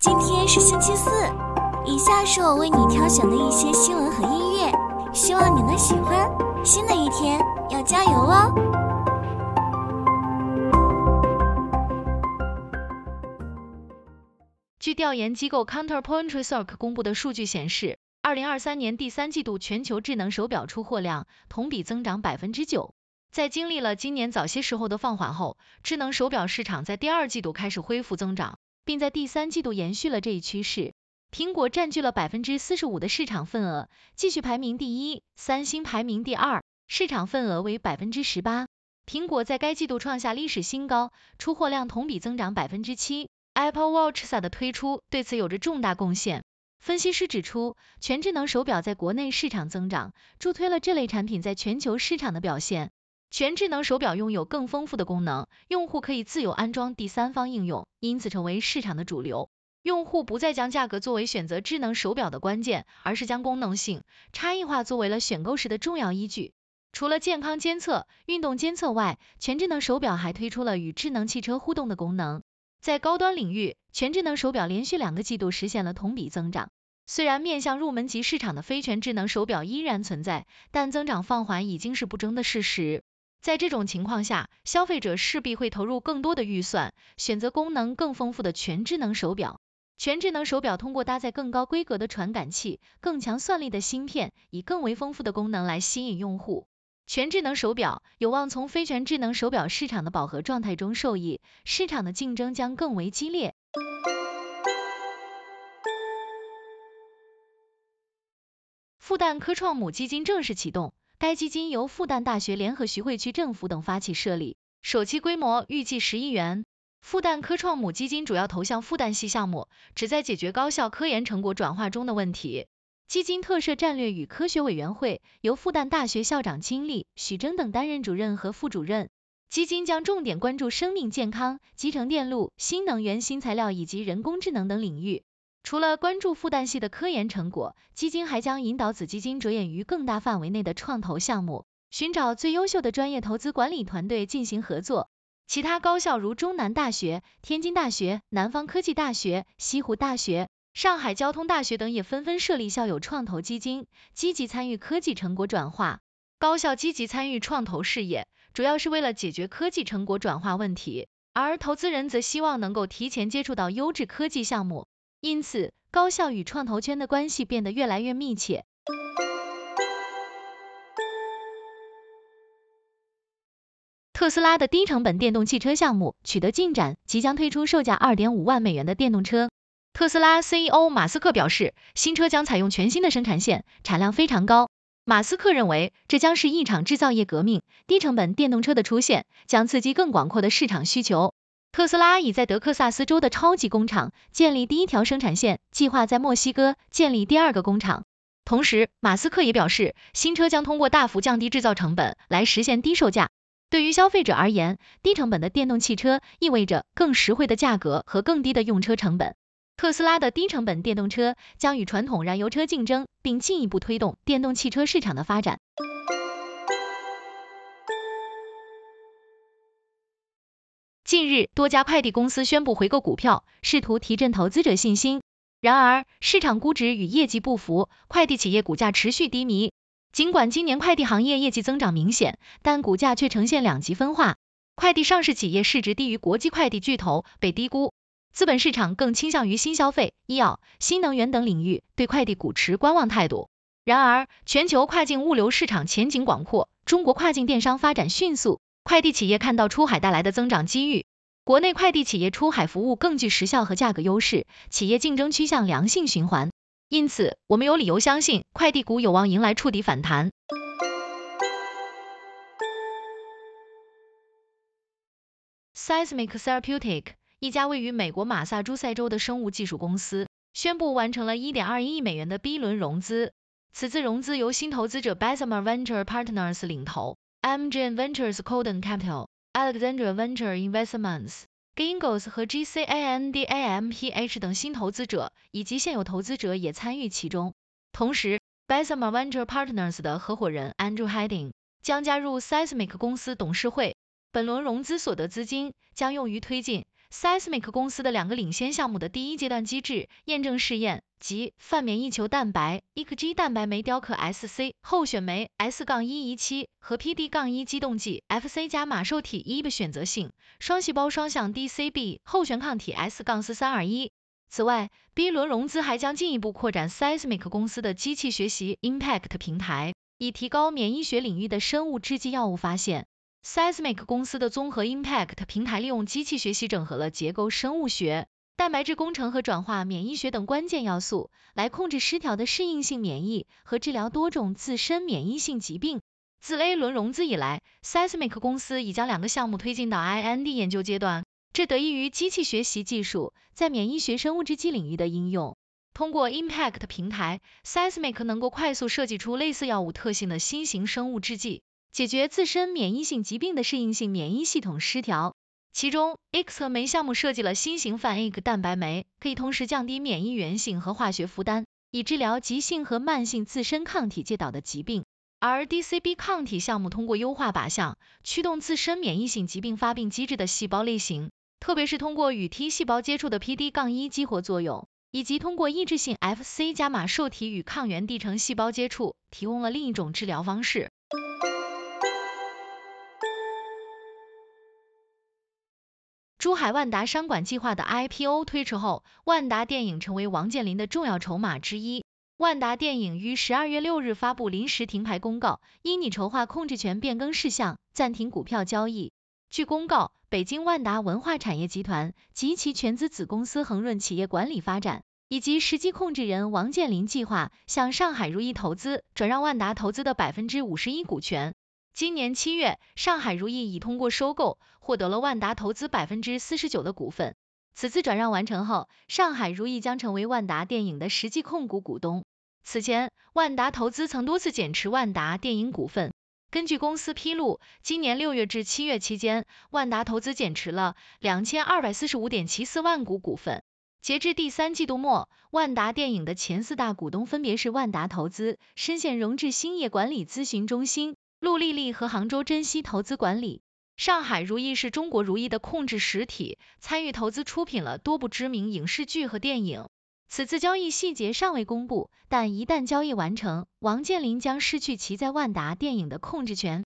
今天是星期四，以下是我为你挑选的一些新闻和音乐，希望你能喜欢。新的一天要加油哦！据调研机构 Counterpoint Research 公布的数据显示，二零二三年第三季度全球智能手表出货量同比增长百分之九。在经历了今年早些时候的放缓后，智能手表市场在第二季度开始恢复增长，并在第三季度延续了这一趋势。苹果占据了百分之四十五的市场份额，继续排名第一，三星排名第二，市场份额为百分之十八。苹果在该季度创下历史新高，出货量同比增长百分之七。Apple Watch S 的推出对此有着重大贡献。分析师指出，全智能手表在国内市场增长，助推了这类产品在全球市场的表现。全智能手表拥有更丰富的功能，用户可以自由安装第三方应用，因此成为市场的主流。用户不再将价格作为选择智能手表的关键，而是将功能性差异化作为了选购时的重要依据。除了健康监测、运动监测外，全智能手表还推出了与智能汽车互动的功能。在高端领域，全智能手表连续两个季度实现了同比增长。虽然面向入门级市场的非全智能手表依然存在，但增长放缓已经是不争的事实。在这种情况下，消费者势必会投入更多的预算，选择功能更丰富的全智能手表。全智能手表通过搭载更高规格的传感器、更强算力的芯片，以更为丰富的功能来吸引用户。全智能手表有望从非全智能手表市场的饱和状态中受益，市场的竞争将更为激烈。复旦科创母基金正式启动。该基金由复旦大学联合徐汇区政府等发起设立，首期规模预计十亿元。复旦科创母基金主要投向复旦系项目，旨在解决高校科研成果转化中的问题。基金特设战略与科学委员会，由复旦大学校长金立、许征等担任主任和副主任。基金将重点关注生命健康、集成电路、新能源、新材料以及人工智能等领域。除了关注复旦系的科研成果，基金还将引导子基金着眼于更大范围内的创投项目，寻找最优秀的专业投资管理团队进行合作。其他高校如中南大学、天津大学、南方科技大学、西湖大学、上海交通大学等也纷纷设立校友创投基金，积极参与科技成果转化。高校积极参与创投事业，主要是为了解决科技成果转化问题，而投资人则希望能够提前接触到优质科技项目。因此，高校与创投圈的关系变得越来越密切。特斯拉的低成本电动汽车项目取得进展，即将推出售价二点五万美元的电动车。特斯拉 CEO 马斯克表示，新车将采用全新的生产线，产量非常高。马斯克认为，这将是一场制造业革命。低成本电动车的出现，将刺激更广阔的市场需求。特斯拉已在德克萨斯州的超级工厂建立第一条生产线，计划在墨西哥建立第二个工厂。同时，马斯克也表示，新车将通过大幅降低制造成本来实现低售价。对于消费者而言，低成本的电动汽车意味着更实惠的价格和更低的用车成本。特斯拉的低成本电动车将与传统燃油车竞争，并进一步推动电动汽车市场的发展。近日，多家快递公司宣布回购股票，试图提振投资者信心。然而，市场估值与业绩不符，快递企业股价持续低迷。尽管今年快递行业业绩增长明显，但股价却呈现两极分化。快递上市企业市值低于国际快递巨头，被低估。资本市场更倾向于新消费、医药、新能源等领域，对快递股持观望态度。然而，全球跨境物流市场前景广阔，中国跨境电商发展迅速。快递企业看到出海带来的增长机遇，国内快递企业出海服务更具时效和价格优势，企业竞争趋向良性循环，因此我们有理由相信快递股有望迎来触底反弹。Seismic Therapeutic 一家位于美国马萨诸塞州的生物技术公司宣布完成了1.21亿美元的 B 轮融资，此次融资由新投资者 Bessemer Venture Partners 领投。MGN Ventures Coden Capital、Alexandra Venture Investments、Gingos 和 GCANDAMPH 等新投资者以及现有投资者也参与其中。同时，Bessemer Venture Partners 的合伙人 Andrew Heading 将加入 Seismic 公司董事会。本轮融资所得资金将用于推进 Seismic 公司的两个领先项目的第一阶段机制验证试验，即泛免疫球蛋白 ECG 蛋白酶雕刻 SC 候选酶 S- 一仪器和 PD- 激动剂 FC 加马受体 e 的选择性双细胞双向 DCB 候选抗体 S- 四三二一。此外，B 轮融资还将进一步扩展 Seismic 公司的机器学习 Impact 平台，以提高免疫学领域的生物制剂药物发现。Seismic 公司的综合 Impact 平台利用机器学习整合了结构生物学、蛋白质工程和转化免疫学等关键要素，来控制失调的适应性免疫和治疗多种自身免疫性疾病。自 A 轮融资以来，Seismic 公司已将两个项目推进到 IND 研究阶段。这得益于机器学习技术在免疫学生物制剂领域的应用。通过 Impact 平台，Seismic 能够快速设计出类似药物特性的新型生物制剂，解决自身免疫性疾病的适应性免疫系统失调。其中，X 和酶项目设计了新型泛 A 蛋白酶，可以同时降低免疫原性和化学负担，以治疗急性和慢性自身抗体介导的疾病。而 DCB 抗体项目通过优化靶向，驱动自身免疫性疾病发病机制的细胞类型。特别是通过与 T 细胞接触的 PD-1 激活作用，以及通过抑制性 FC 伽马受体与抗原地层细胞接触，提供了另一种治疗方式。珠海万达商管计划的 IPO 推迟后，万达电影成为王健林的重要筹码之一。万达电影于十二月六日发布临时停牌公告，因拟筹划控制权变更事项，暂停股票交易。据公告，北京万达文化产业集团及其全资子公司恒润企业管理发展以及实际控制人王健林计划向上海如意投资转让万达投资的百分之五十一股权。今年七月，上海如意已通过收购获得了万达投资百分之四十九的股份。此次转让完成后，上海如意将成为万达电影的实际控股股东。此前，万达投资曾多次减持万达电影股份。根据公司披露，今年六月至七月期间，万达投资减持了两千二百四十五点七四万股股份。截至第三季度末，万达电影的前四大股东分别是万达投资、深县荣智兴业管理咨询中心、陆丽丽和杭州珍稀投资管理。上海如意是中国如意的控制实体，参与投资出品了多部知名影视剧和电影。此次交易细节尚未公布，但一旦交易完成，王健林将失去其在万达电影的控制权。